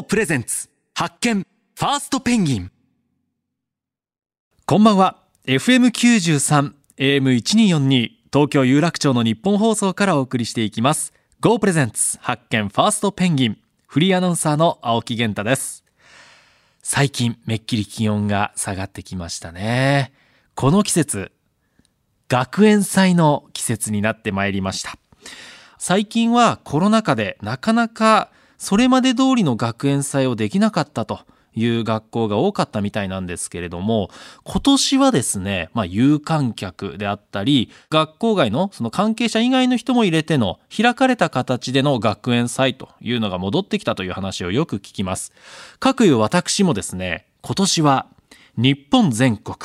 GO プレゼンツ。発見。ファーストペンギン。こんばんは。FM93 AM1242 東京有楽町の日本放送からお送りしていきます。GO プレゼンツ。発見。ファーストペンギン。フリーアナウンサーの青木源太です。最近めっきり気温が下がってきましたね。この季節学園祭の季節になってまいりました。最近はコロナ禍でなかなかそれまで通りの学園祭をできなかったという学校が多かったみたいなんですけれども、今年はですね、まあ、有観客であったり、学校外のその関係者以外の人も入れての開かれた形での学園祭というのが戻ってきたという話をよく聞きます。各いう私もですね、今年は日本全国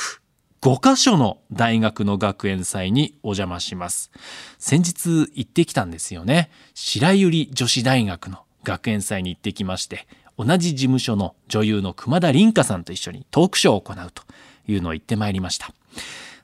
5カ所の大学の学園祭にお邪魔します。先日行ってきたんですよね。白百合女子大学の学園祭に行ってきまして、同じ事務所の女優の熊田凛香さんと一緒にトークショーを行うというのを言ってまいりました。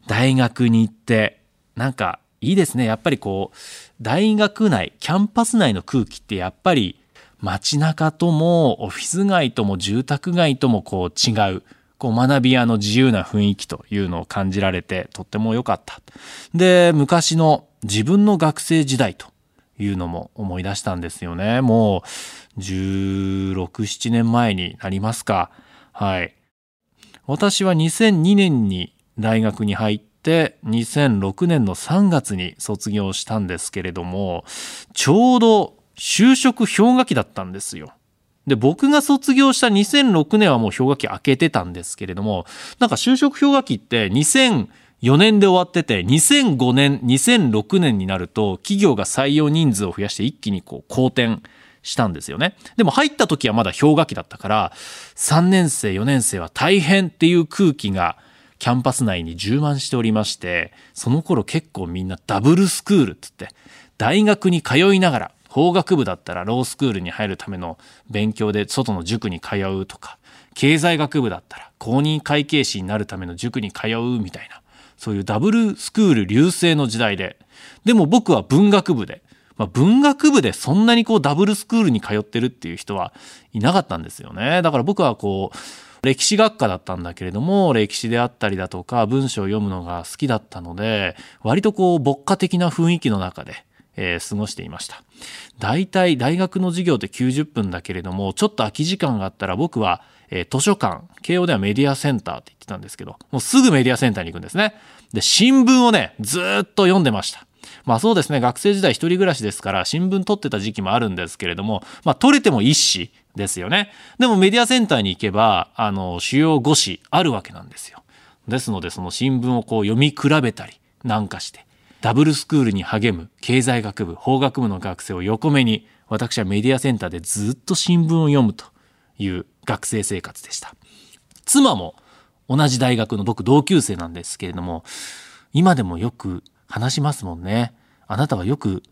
大学に行って、なんかいいですね。やっぱりこう、大学内、キャンパス内の空気ってやっぱり街中ともオフィス街とも住宅街ともこう違う。こう学び屋の自由な雰囲気というのを感じられてとっても良かった。で、昔の自分の学生時代というのも思い出したんですよね。もう16、7年前になりますか。はい。私は2002年に大学に入って2006年の3月に卒業したんですけれども、ちょうど就職氷河期だったんですよ。で、僕が卒業した2006年はもう氷河期明けてたんですけれども、なんか就職氷河期って2 0 0 4年で終わってて、2005年、2006年になると企業が採用人数を増やして一気にこう好転したんですよね。でも入った時はまだ氷河期だったから、3年生、4年生は大変っていう空気がキャンパス内に充満しておりまして、その頃結構みんなダブルスクールって言って、大学に通いながら法学部だったらロースクールに入るための勉強で外の塾に通うとか、経済学部だったら公認会計士になるための塾に通うみたいな、そういうダブルスクール流星の時代で、でも僕は文学部で、まあ、文学部でそんなにこうダブルスクールに通ってるっていう人はいなかったんですよね。だから僕はこう、歴史学科だったんだけれども、歴史であったりだとか、文章を読むのが好きだったので、割とこう、牧歌的な雰囲気の中で、えー、過ごしていました。大体大学の授業って90分だけれども、ちょっと空き時間があったら僕は、え、図書館、慶応ではメディアセンターって言ってたんですけど、もうすぐメディアセンターに行くんですね。で、新聞をね、ずっと読んでました。まあそうですね、学生時代一人暮らしですから、新聞取ってた時期もあるんですけれども、まあ取れても一紙ですよね。でもメディアセンターに行けば、あの、主要5紙あるわけなんですよ。ですので、その新聞をこう読み比べたりなんかして、ダブルスクールに励む経済学部、法学部の学生を横目に、私はメディアセンターでずっと新聞を読むという学生生活でした。妻も同じ大学の僕同級生なんですけれども、今でもよく話しますもんね。あなたはよく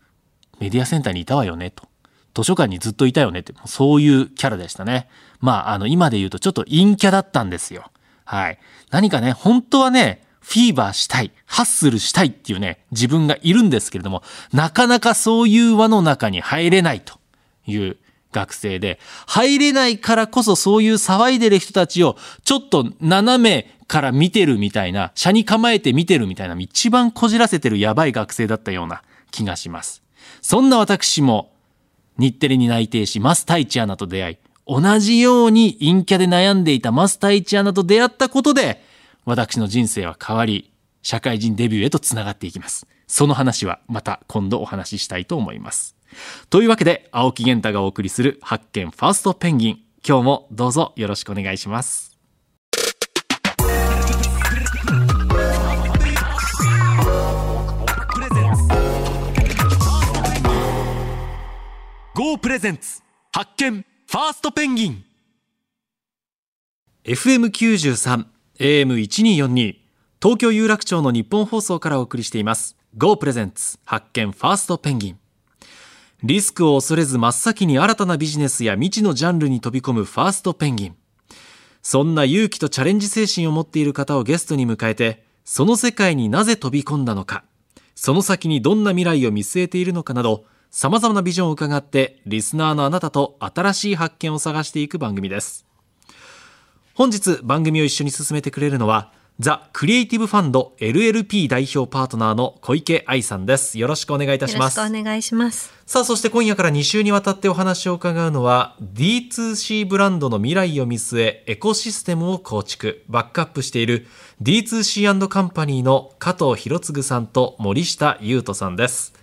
メディアセンターにいたわよねと。図書館にずっといたよねって、そういうキャラでしたね。まあ、あの、今で言うとちょっと陰キャだったんですよ。はい。何かね、本当はね、フィーバーしたい、ハッスルしたいっていうね、自分がいるんですけれども、なかなかそういう輪の中に入れないという学生で、入れないからこそそういう騒いでる人たちをちょっと斜めから見てるみたいな、車に構えて見てるみたいな、一番こじらせてるやばい学生だったような気がします。そんな私も、日テレに内定し、マスタイチアナと出会い、同じように陰キャで悩んでいたマスタイチアナと出会ったことで、私の人生は変わり、社会人デビューへとつながっていきます。その話はまた今度お話ししたいと思います。というわけで、青木源太がお送りする発見ファーストペンギン。今日もどうぞよろしくお願いします。GO プレゼンツ。発見ファーストペンギン。FM93 AM1242 東京有楽町の日本放送からお送りしています。GO プレゼンツ。発見ファーストペンギン。リスクを恐れず真っ先に新たなビジネスや未知のジャンルに飛び込むファーストペンギン。そんな勇気とチャレンジ精神を持っている方をゲストに迎えてその世界になぜ飛び込んだのか。その先にどんな未来を見据えているのかなど様々なビジョンを伺ってリスナーのあなたと新しい発見を探していく番組です。本日番組を一緒に進めてくれるのはザ・クリエイティブファンド LLP 代表パートナーの小池愛さんです。よろしくお願いいたします。よろしくお願いします。さあそして今夜から2週にわたってお話を伺うのは D2C ブランドの未来を見据えエコシステムを構築バックアップしている D2C& カンパニーの加藤浩嗣さんと森下雄斗さんです。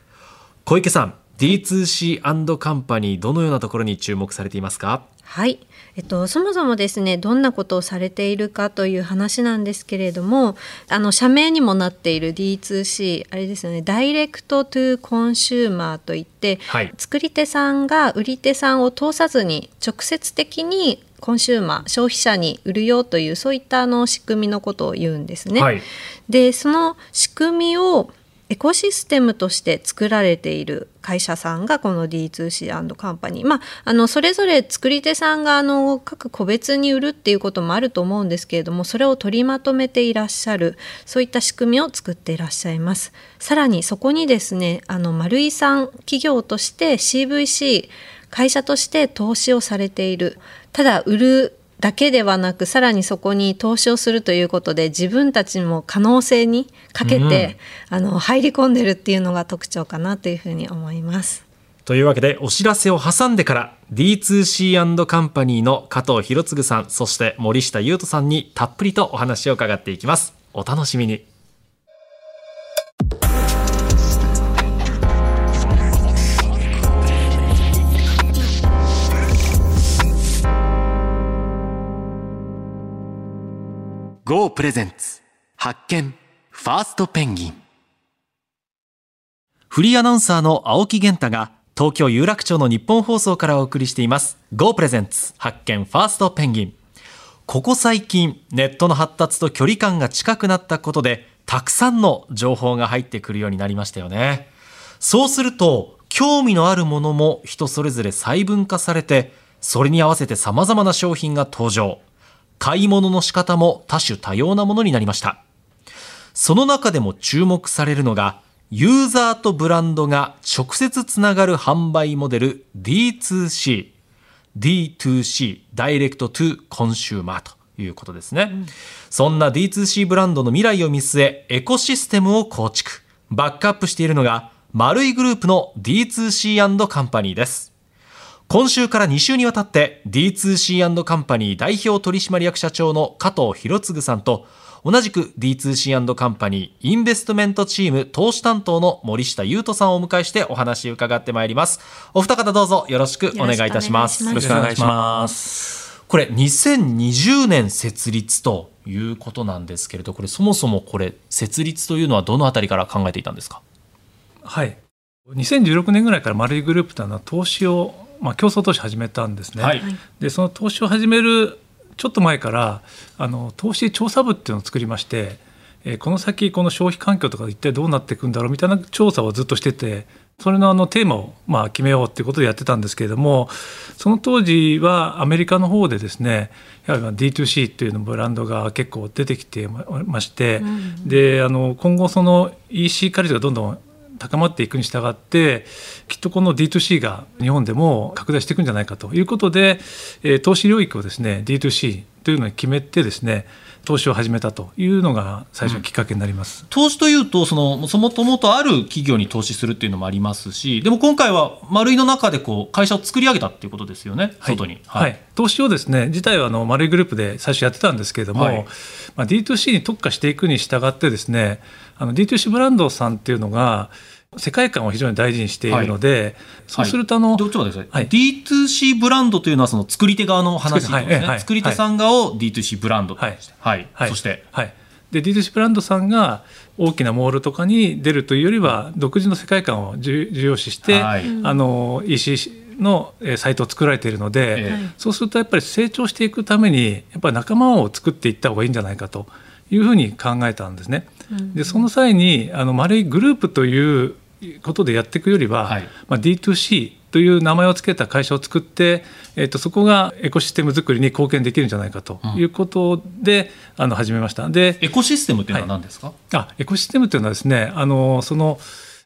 小池さん D2C& カンパニーどのようなところに注目されていますか？はい、えっと、そもそもですねどんなことをされているかという話なんですけれどもあの社名にもなっている D2C あれですよね direct to consumer といって、はい、作り手さんが売り手さんを通さずに直接的にコンシューマー消費者に売るよというそういったあの仕組みのことを言うんですね。はい、でその仕組みをエコシステムとして作られている会社さんがこの D2C& カンパニー、まあ、あのそれぞれ作り手さんがあの各個別に売るっていうこともあると思うんですけれどもそれを取りまとめていらっしゃるそういった仕組みを作っていらっしゃいます。さらにそこにですねあの丸井さん企業として CVC 会社として投資をされている。ただ売るだけではなくさらにそこに投資をするということで自分たちも可能性にかけて、うん、あの入り込んでるっていうのが特徴かなというふうに思います。というわけでお知らせを挟んでから D2C& カンパニーの加藤博次さんそして森下優斗さんにたっぷりとお話を伺っていきます。お楽しみに。GO プレゼンツ発見ファーストペンギンフリーアナウンサーの青木源太が東京有楽町の日本放送からお送りしています。GO プレゼンツ発見ファーストペンギンここ最近ネットの発達と距離感が近くなったことでたくさんの情報が入ってくるようになりましたよね。そうすると興味のあるものも人それぞれ細分化されてそれに合わせて様々な商品が登場。買い物の仕方も多種多様なものになりました。その中でも注目されるのが、ユーザーとブランドが直接つながる販売モデル D2C。D2C、 Direct to Consumer ということですね。うん、そんな D2C ブランドの未来を見据え、エコシステムを構築。バックアップしているのが、丸井グループの D2C& カンパニーです。今週から2週にわたって D2C& カンパニー代表取締役社長の加藤博次さんと同じく D2C& カンパニーインベストメントチーム投資担当の森下優斗さんをお迎えしてお話を伺ってまいります。お二方どうぞよろしくお願いいたします。よろしくお願いします。これ2020年設立ということなんですけれどこれそもそもこれ設立というのはどのあたりから考えていたんですか？はい。2016年ぐらいから丸いグループというのは投資をまあ、競争投資始めたんですね。はい、でその投資を始めるちょっと前からあの投資調査部っていうのを作りまして、えー、この先この消費環境とか一体どうなっていくんだろうみたいな調査をずっとしててそれのあのテーマをまあ決めようっていうことでやってたんですけれどもその当時はアメリカの方でですねやはり D2C っていうのブランドが結構出てきてまして、うん、であの今後その EC 化率がどんどん高まっていくに従ってきっとこの D2C が日本でも拡大していくんじゃないかということで、投資領域をですね D2C というのに決めてですね投資を始めたというのが最初のきっかけになります、うん、投資というとそのそもともとある企業に投資するっていうのもありますしでも今回は丸井の中でこう会社を作り上げたっていうことですよね、はい、外に、はい、はい、投資をですね自体はあの丸井グループで最初やってたんですけれども、はい、まあ、D2C に特化していくに従ってですねあの D2C ブランドさんっていうのが世界観を非常に大事にしているので、はい、そうするとあの、はい、はい、D2C ブランドというのはその作り手側の話ですね、はい、作り手さん側を D2C ブランドとして、はい。そして、はい、で D2C ブランドさんが大きなモールとかに出るというよりは独自の世界観を重要視して、はい、あの EC のサイトを作られているので、ええ、そうするとやっぱり成長していくためにやっぱり仲間を作っていった方がいいんじゃないかというふうに考えたんですね。でその際にあの丸いグループということでやっていくよりは、はい、まあ、D2C という名前を付けた会社を作って、えー、とそこがエコシステム作りに貢献できるんじゃないかということで、うん、あの始めました。でエコシステムというのは何ですか、はい、あエコシステムというのはですねあのその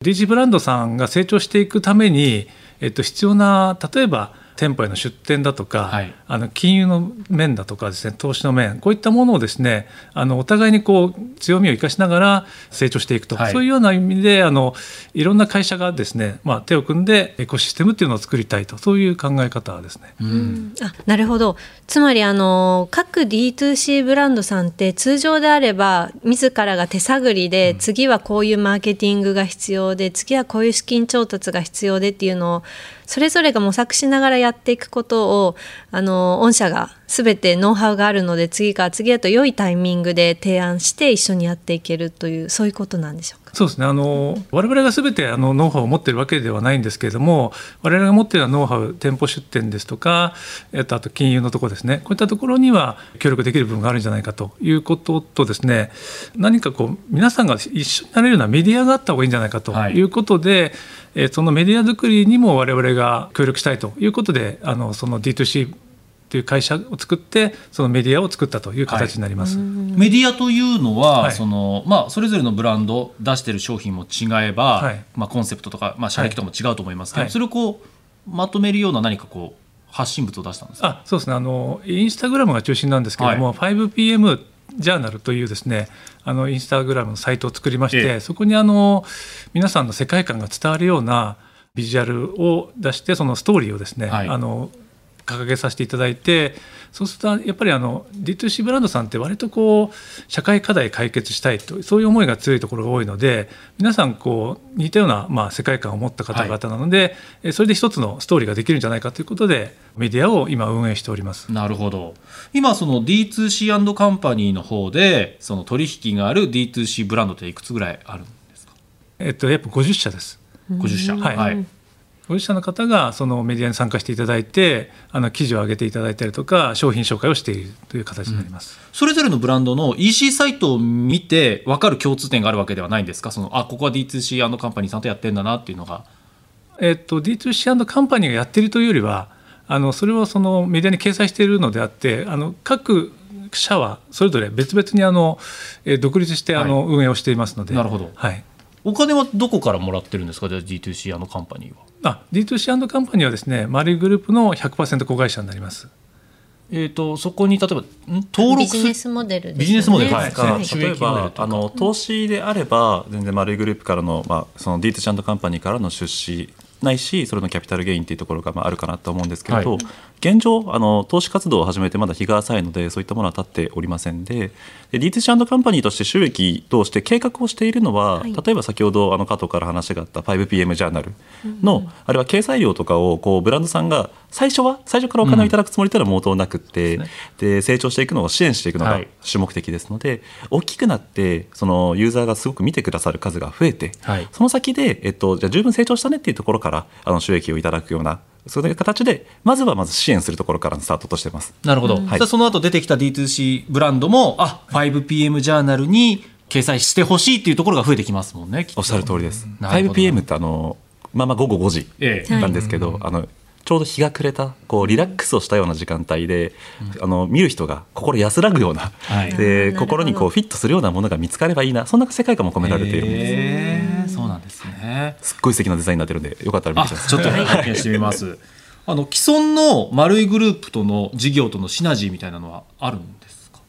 DG ブランドさんが成長していくために、えっと、必要な例えば店舗への出店だとか、はい、あの金融の面だとかですね投資の面こういったものをですねあのお互いにこう強みを生かしながら成長していくと、はい、そういうような意味であのいろんな会社がですね、まあ、手を組んでエコシステムっていうのを作りたいと。そういう考え方ですね。うん、あなるほど。つまりあの各 D2C ブランドさんって通常であれば自らが手探りで、うん、次はこういうマーケティングが必要で次はこういう資金調達が必要でっていうのをそれぞれが模索しながらやっていくことをあの御社が全てノウハウがあるので次から次へと良いタイミングで提案して一緒にやっていけるというそういうことなんでしょうか？そうですね。あの我々が全てあのノウハウを持っているわけではないんですけれども我々が持っているノウハウ店舗出店ですとかえっとあと金融のところですね。こういったところには協力できる部分があるんじゃないかということとですね何かこう皆さんが一緒になれるようなメディアがあった方がいいんじゃないかということで、はいえそのメディア作りにも我々が協力したいということであのその D2C という会社を作ってそのメディアを作ったという形になります、はい、メディアというのは、はい、そのまあ、それぞれのブランド出してる商品も違えば、はい、まあ、コンセプトとか、まあ、社歴とかも違うと思いますけど、それをこうまとめるような何かこう発信物を出したんですあそうですね。あのインスタグラムが中心なんですけれども、はい、5PM ジャーナルというですねあのインスタグラムのサイトを作りまして、ええ、そこにあの皆さんの世界観が伝わるようなビジュアルを出してそのストーリーをですね、はい、あの掲げさせていただいてそうするとやっぱりあの D2C ブランドさんって割とこう社会課題解決したいとそういう思いが強いところが多いので皆さんこう似たようなまあ世界観を持った方々なので、はい、それで一つのストーリーができるんじゃないかということでメディアを今運営しております。なるほど。今その D2C& カンパニーの方でその取引がある D2C ブランドっていくつぐらいあるんですか？えっとやっぱ50社です。50社。はい、はい保有者の方がそのメディアに参加していただいてあの記事を上げていただいたりとか商品紹介をしているという形になります、うん、それぞれのブランドの EC サイトを見て分かる共通点があるわけではないんですか？そのあここは D2C& カンパニーさんとやってんだなっていうのが。えっと、D2C& カンパニーがやってるというよりはあのそれをそのメディアに掲載しているのであってあの各社はそれぞれ別々にあの独立してあの運営をしていますので、なるほど、はい、お金はどこからもらってるんですか？じゃあ D2C カンパニーは。あ D2C& カンパニーはですねマリーグループの100%子会社になります。えーと、そこに例えば登録ビジネスモデル、ね、ビジネスモデルですか、はい、例えばあの投資であれば全然丸いグループからの,、まあその D2C& カンパニーからの出資ないしそれのキャピタルゲインっていうところがまああるかなと思うんですけれど、はい、現状あの投資活動を始めてまだ日が浅いのでそういったものは立っておりませんでで D2C& カンパニーとして収益として計画をしているのは、はい、例えば先ほどあの加藤から話があった 5PM ジャーナルの、うん、あれは掲載料とかをこうブランドさんが最初は最初からお金をいただくつもりというのは毛頭なくって、うん、で成長していくのを支援していくのが主目的ですので、はい、大きくなってそのユーザーがすごく見てくださる数が増えて、はい、その先で、えっと、じゃ十分成長したねっていうところからあの収益をいただくようなそういう形でまずはまず支援するところからスタートとしてます。なるほど、はい、その後出てきた D2C ブランドもあ 5PM ジャーナルに掲載してほしいっていうところが増えてきますもんねおっしゃる通りです。5PM ってあのまあまあ午後5時なんですけど、ええ、あのちょうど日が暮れたこうリラックスをしたような時間帯で、うん、あの見る人が心安らぐような、はい、で心にこうフィットするようなものが見つかればいいなそんな世界観も込められている。んです。そうなんですね。すっごい素敵なデザインになってるんでよかったら見てください。ちょっと拝見してみます。あの既存の丸いグループとの事業とのシナジーみたいなのはあるんですか？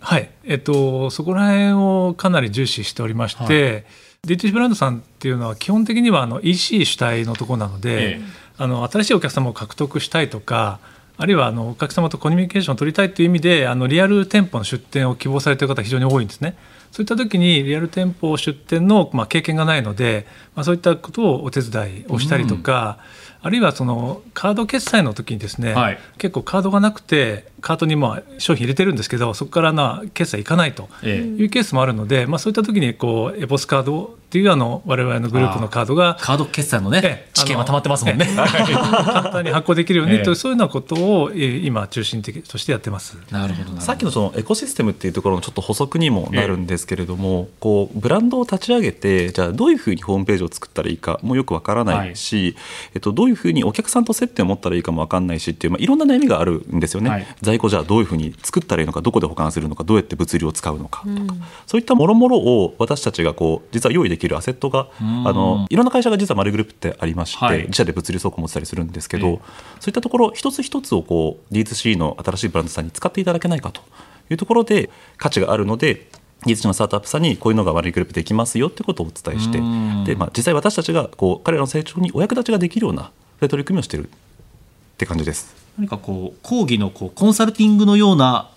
はい、えっと、そこら辺をかなり重視しておりまして、はい、DTC ブランドさんっていうのは基本的にはあの EC 主体のところなので、ええあの新しいお客様を獲得したいとかあるいはあのお客様とコミュニケーションを取りたいという意味であのリアル店舗の出店を希望されている方非常に多いんですね。そういった時にリアル店舗出店の、まあ、経験がないので、まあ、そういったことをお手伝いをしたりとか、うん、あるいはそのカード決済の時にですね、はい、結構カードがなくてカートにまあ商品入れてるんですけどそこからな決済いかないというケースもあるので、まあ、そういった時にこうエボスカードっていうあの我々のグループのカードがカード決済のね知見はたまってますもんね。簡単に発行できるようにというそういうようなことを今中心的としてやってます。なるほどさっきのそのエコシステムっていうところのちょっと補足にもなるんですけれども、こうブランドを立ち上げてじゃあどういうふうにホームページを作ったらいいかもよくわからないし、はい、えっと、どういうふうにお客さんと接点を持ったらいいかもわかんないしっていう、まあ、いろんな悩みがあるんですよね、はい、在庫じゃあどういうふうに作ったらいいのかどこで保管するのかどうやって物流を使うのかとか、うん、そういったもろもろを私たちがこう実は用意でききるアセットがあのいろんな会社が実はマルグループってありまして、はい、自社で物流倉庫持ってたりするんですけど、そういったところ一つ一つをこう D2C の新しいブランドさんに使っていただけないかというところで価値があるので技術のスタートアップさんにこういうのが悪いグループできますよってことをお伝えしてで、まあ、実際私たちがこう彼らの成長にお役立ちができるような取り組みをしているって感じです。何かこう講義のこうコンサルティングのような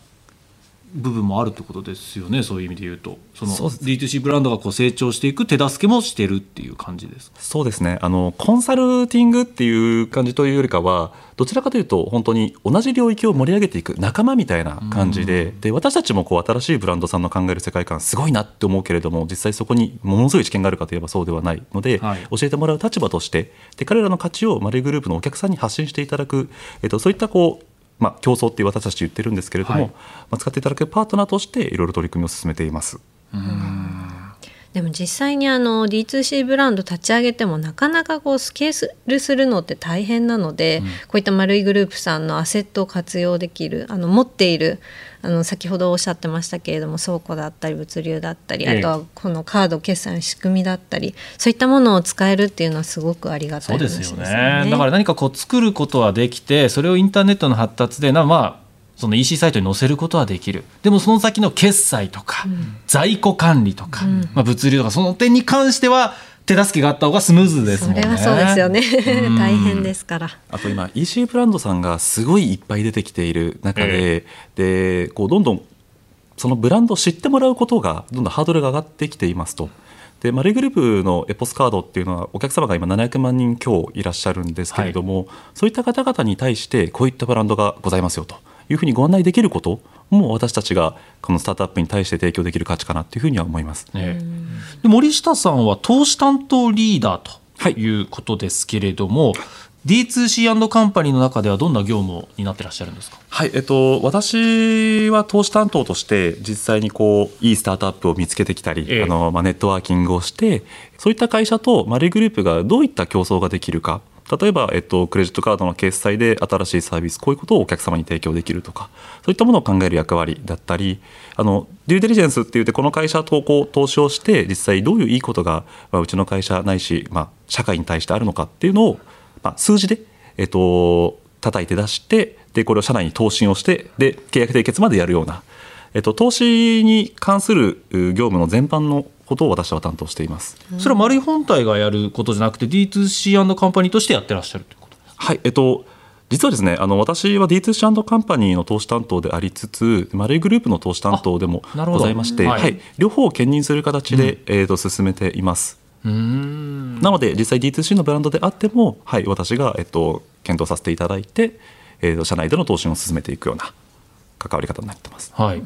部分もあるってことですよねそういう意味で言うと。その D2C ブランドがこう成長していく手助けもしてるっていう感じですそうですね。あのコンサルティングっていう感じというよりかはどちらかというと本当に同じ領域を盛り上げていく仲間みたいな感じでで私たちもこう新しいブランドさんの考える世界観すごいなって思うけれども実際そこにものすごい知見があるかといえばそうではないので、はい、教えてもらう立場としてで彼らの価値をマリーグループのお客さんに発信していただく、えっと、そういったこうまあ、競争って私たち言ってるんですけれども、はい、まあ、使っていただけるパートナーとしていろいろ取り組みを進めています。でも実際にあの D2C ブランド立ち上げてもなかなかこうスケールするのって大変なので、うん、こういった丸いグループさんのアセットを活用できるあの持っているあの先ほどおっしゃってましたけれども倉庫だったり物流だったり、あとはこのカード決済の仕組みだったりそういったものを使えるっていうのはすごくありがたいですよね、ね、だから何かこう作ることはできてそれをインターネットの発達でなまあその EC サイトに載せることはできるでもその先の決済とか、うん、在庫管理とか、うん、まあ、物流とかその点に関しては手助けがあった方がスムーズですもんね。それはそうですよね。大変ですから。あと今 EC ブランドさんがすごいいっぱい出てきている中で、えでこうどんどんそのブランドを知ってもらうことがどんどんハードルが上がってきていますと。でマルイグループのエポスカードっていうのはお客様が今700万人強いらっしゃるんですけれども、はい、そういった方々に対してこういったブランドがございますよというふうにご案内できることも私たちがこのスタートアップに対して提供できる価値かなというふうには思います、ね、で森下さんは投資担当リーダーとい。うことですけれども、はい D2C& カンパニーの中ではどんな業務を担ってらっしゃるんですか？はい、えっと、私は投資担当として実際にこういいスタートアップを見つけてきたり、ええ、あのまあ、ネットワーキングをしてそういった会社とマリーグループがどういった競争ができるか例えば、えっと、クレジットカードの決済で新しいサービスこういうことをお客様に提供できるとかそういったものを考える役割だったりあのデューデリジェンスっていってこの会社とこう投資をして実際どういういいことが、まあ、うちの会社ないし、まあ、社会に対してあるのかっていうのを、まあ、数字で、えっと、叩いて出してでこれを社内に投資をしてで契約締結までやるような、えっと、投資に関する業務の全般のことを私は担当しています。それはマルイ本体がやることじゃなくて D2C& カンパニーとしてやってらっしゃるということ？はい、えっと実はですねあの私は D2C& カンパニーの投資担当でありつつマルイグループの投資担当でもございまして、はい、はい、両方を兼任する形で、うん、えーと、進めています。なので実際 D2C のブランドであっても、はい、私が、えっと、検討させていただいて、えーと、社内での投資を進めていくような関わり方になってます。はい、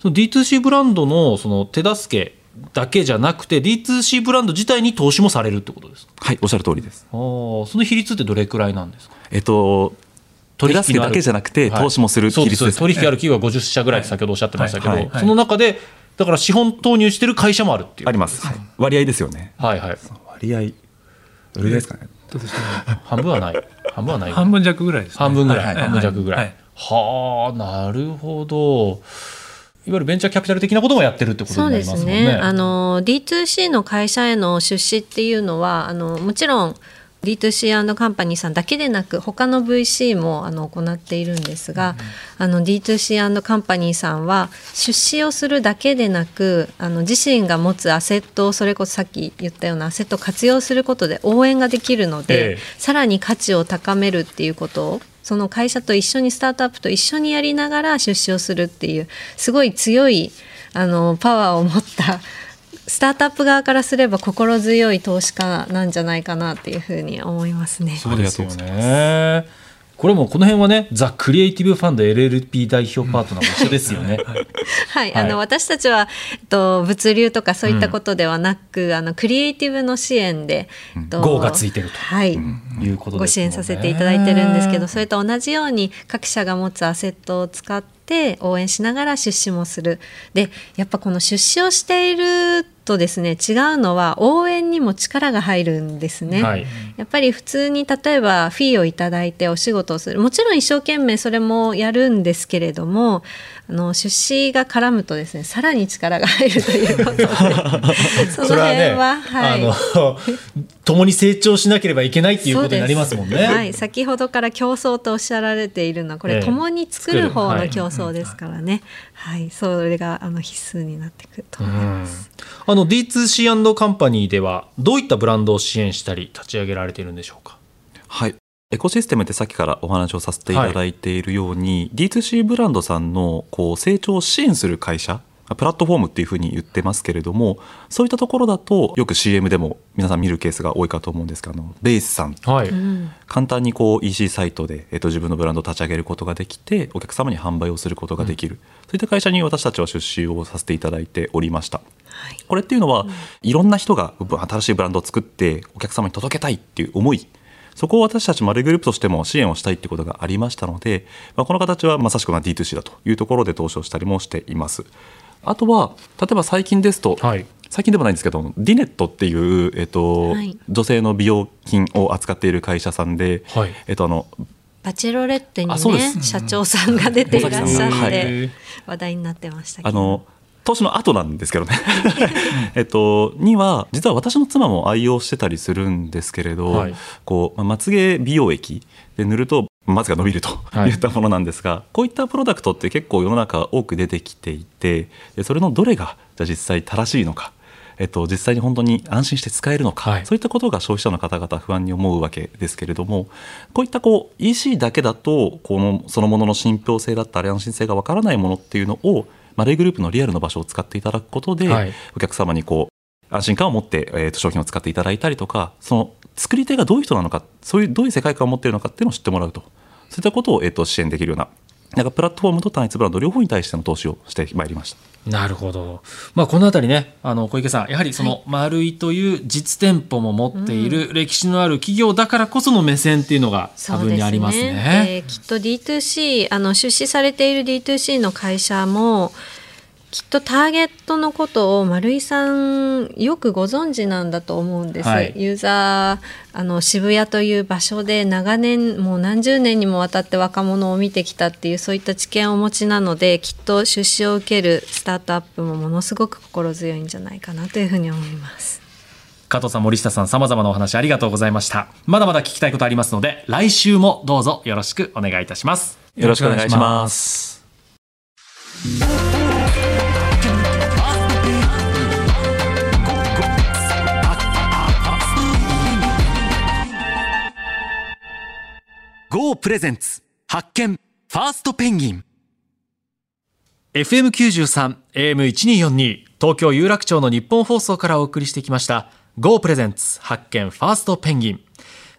その D2C ブランドのその手助けだけじゃなくて D2C ブランド自体に投資もされるってことですか？はいおっしゃる通りです。あその比率ってどれくらいなんですか？えっと取引だけじゃなくて投資もする比率です、取引ある企業は50社ぐらい先ほどおっしゃってましたけど、その中でだから資本投入してる会社もあるっていう。あります、はい、割合ですよね。はいはい。割合どれですかね？半分はない。半分はない。半分弱ぐらいです、ね、半分ぐらい、半分弱ぐらい、はあなるほどいわゆるベンチャーキャピタル的なこともやってるってことになりますね。ね。あの D2C の会社への出資っていうのはあのもちろん D2C& カンパニーさんだけでなく他の VC もあの行っているんですが、うん、あの D2C& カンパニーさんは出資をするだけでなくあの自身が持つアセットをそれこそさっき言ったようなアセットを活用することで応援ができるので、ええ、さらに価値を高めるっていうことをその会社と一緒にスタートアップと一緒にやりながら出資をするっていうすごい強いあのパワーを持った スタートアップ側からすれば心強い投資家なんじゃないかなっていうふうに思いますね。そうですよね。これもこの辺はね、ザ・クリエイティブファンド LLP 代表パートナーも一緒ですよね。はい、あの私たちはと物流とかそういったことではなく、うん、あのクリエイティブの支援で、と GO がついてると、はい、いうこと、ね、ご支援させていただいてるんですけど、それと同じように各社が持つアセットを使って応援しながら出資もする。で、やっぱこの出資をしているとですね違うのは応援にも力が入るんですね、はい、やっぱり普通に例えばフィーをいただいてお仕事をする。もちろん一生懸命それもやるんですけれどもあの出資が絡むとですねさらに力が入るということで。その辺はね、はい、共に成長しなければいけないっていうことになりますもんね。はい、先ほどから競争とおっしゃられているのはこれ、えー、共に作る方の競争ですからね、はい、はい、それがあの必須になってくると思います。あの D2C& カンパニーではどういったブランドを支援したり立ち上げられているんでしょうか？はい。エコシステムってさっきからお話をさせていただいているように、はい、D2C ブランドさんのこう成長を支援する会社プラットフォームっていうふうに言ってますけれどもそういったところだとよく CM でも皆さん見るケースが多いかと思うんですがあのベースさん、はい、簡単にこう EC サイトで、えっと、自分のブランドを立ち上げることができてお客様に販売をすることができる、うん、そういった会社に私たちは出資をさせていただいておりました。はい、これっていうのは、うん、いろんな人が新しいブランドを作ってお客様に届けたいっていう思い。そこを私たちマルグループとしても支援をしたいということがありましたので、まあ、この形はまさしくな D2C だというところで投資をしたりもしています。あとは例えば最近ですと、はい、最近でもないんですけどディネットっていう、えっと、はい、女性の美容品を扱っている会社さんで、はい、えっとあのバチェロレッテにね社長さんが出ていらっしゃって、話題になってましたあの投資の後なんですけどね。えっとには実は私の妻も愛用してたりするんですけれど、はい、こうまつげ美容液で塗るとまつが伸びるとい。ったものなんですが、はい、こういったプロダクトって結構世の中多く出てきていてそれのどれがじゃ実際正しいのか、えっと、実際に本当に安心して使えるのか、はい、そういったことが消費者の方々不安に思うわけですけれどもこういったこう EC だけだとこのそのものの信憑性だったり安心性がわからないものっていうのをマレーグループのリアルの場所を使っていただくことで、はい、お客様にこう安心感を持って、えー、と商品を使っていただいたりとかその作り手がどういう人なのかそういうどういう世界観を持っているのかっていうのを知ってもらうと。そういったことを、えー、と支援できるようななんかプラットフォームと単一ブランド両方に対しての投資をしてまいりました。なるほど、まあ、このあたりねあの小池さんやはりその丸いという実店舗も持っている歴史のある企業だからこその目線っていうのが多分にありますね。すね。えー、きっと D2C あの出資されている D2C の会社もきっとターゲットのことを丸井さんよくご存知なんだと思うんです、はい、ユーザーあの渋谷という場所で長年もう何十年にもわたって若者を見てきたっていうそういった知見をお持ちなのできっと出資を受けるスタートアップもものすごく心強いんじゃないかなというふうに思います。加藤さん森下さん様々なお話ありがとうございました。まだまだ聞きたいことありますので来週もどうぞよろしくお願いいたします。よろしくお願いしますプレゼンツ発見ファーストペンギン。FM93 AM1242 東京有楽町の日本放送からお送りしてきました GO プレゼンツ発見ファーストペンギン。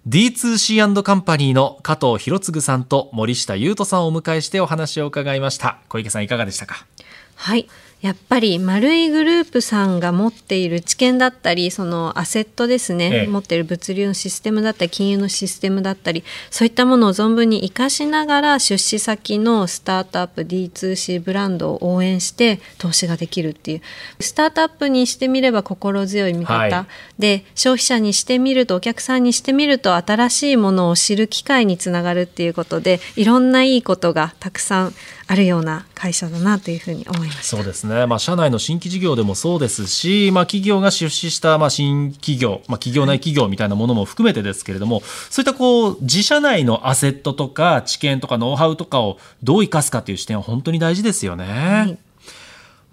D2C& カンパニーの加藤博次さんと森下優斗さんをお迎えしてお話を伺いました。小池さんいかがでしたか？はいやっぱり丸いグループさんが持っている知見だったりそのアセットですね、ええ、持っている物流のシステムだったり金融のシステムだったりそういったものを存分に生かしながら出資先のスタートアップ D2C ブランドを応援して投資ができるっていうスタートアップにしてみれば心強い見方、はい、で消費者にしてみるとお客さんにしてみると新しいものを知る機会につながるっていうことでいろんないいことがたくさんあるような会社だなというふうに思いましそうですね、まあ、社内の新規事業でもそうですし、まあ、企業が出資したまあ新企業、まあ、企業内企業みたいなものも含めてですけれども、はい、そういったこう自社内のアセットとか知見とかノウハウとかをどう生かすかという視点は本当に大事ですよね。はい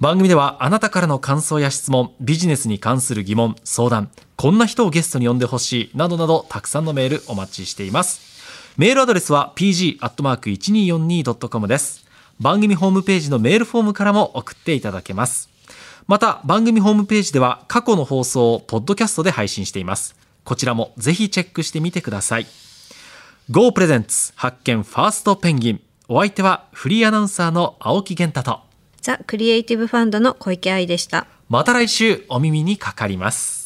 番組ではあなたからの感想や質問、ビジネスに関する疑問、相談、こんな人をゲストに呼んでほしい、などなどたくさんのメールお待ちしています。メールアドレスは pg.1242.com です。番組ホームページのメールフォームからも送っていただけます。また、番組ホームページでは過去の放送をポッドキャストで配信しています。こちらもぜひチェックしてみてください。Go プレゼンツ発見ファーストペンギン。お相手はフリーアナウンサーの青木源太とザ・クリエイティブファンドの小池愛でした。また来週お耳にかかります。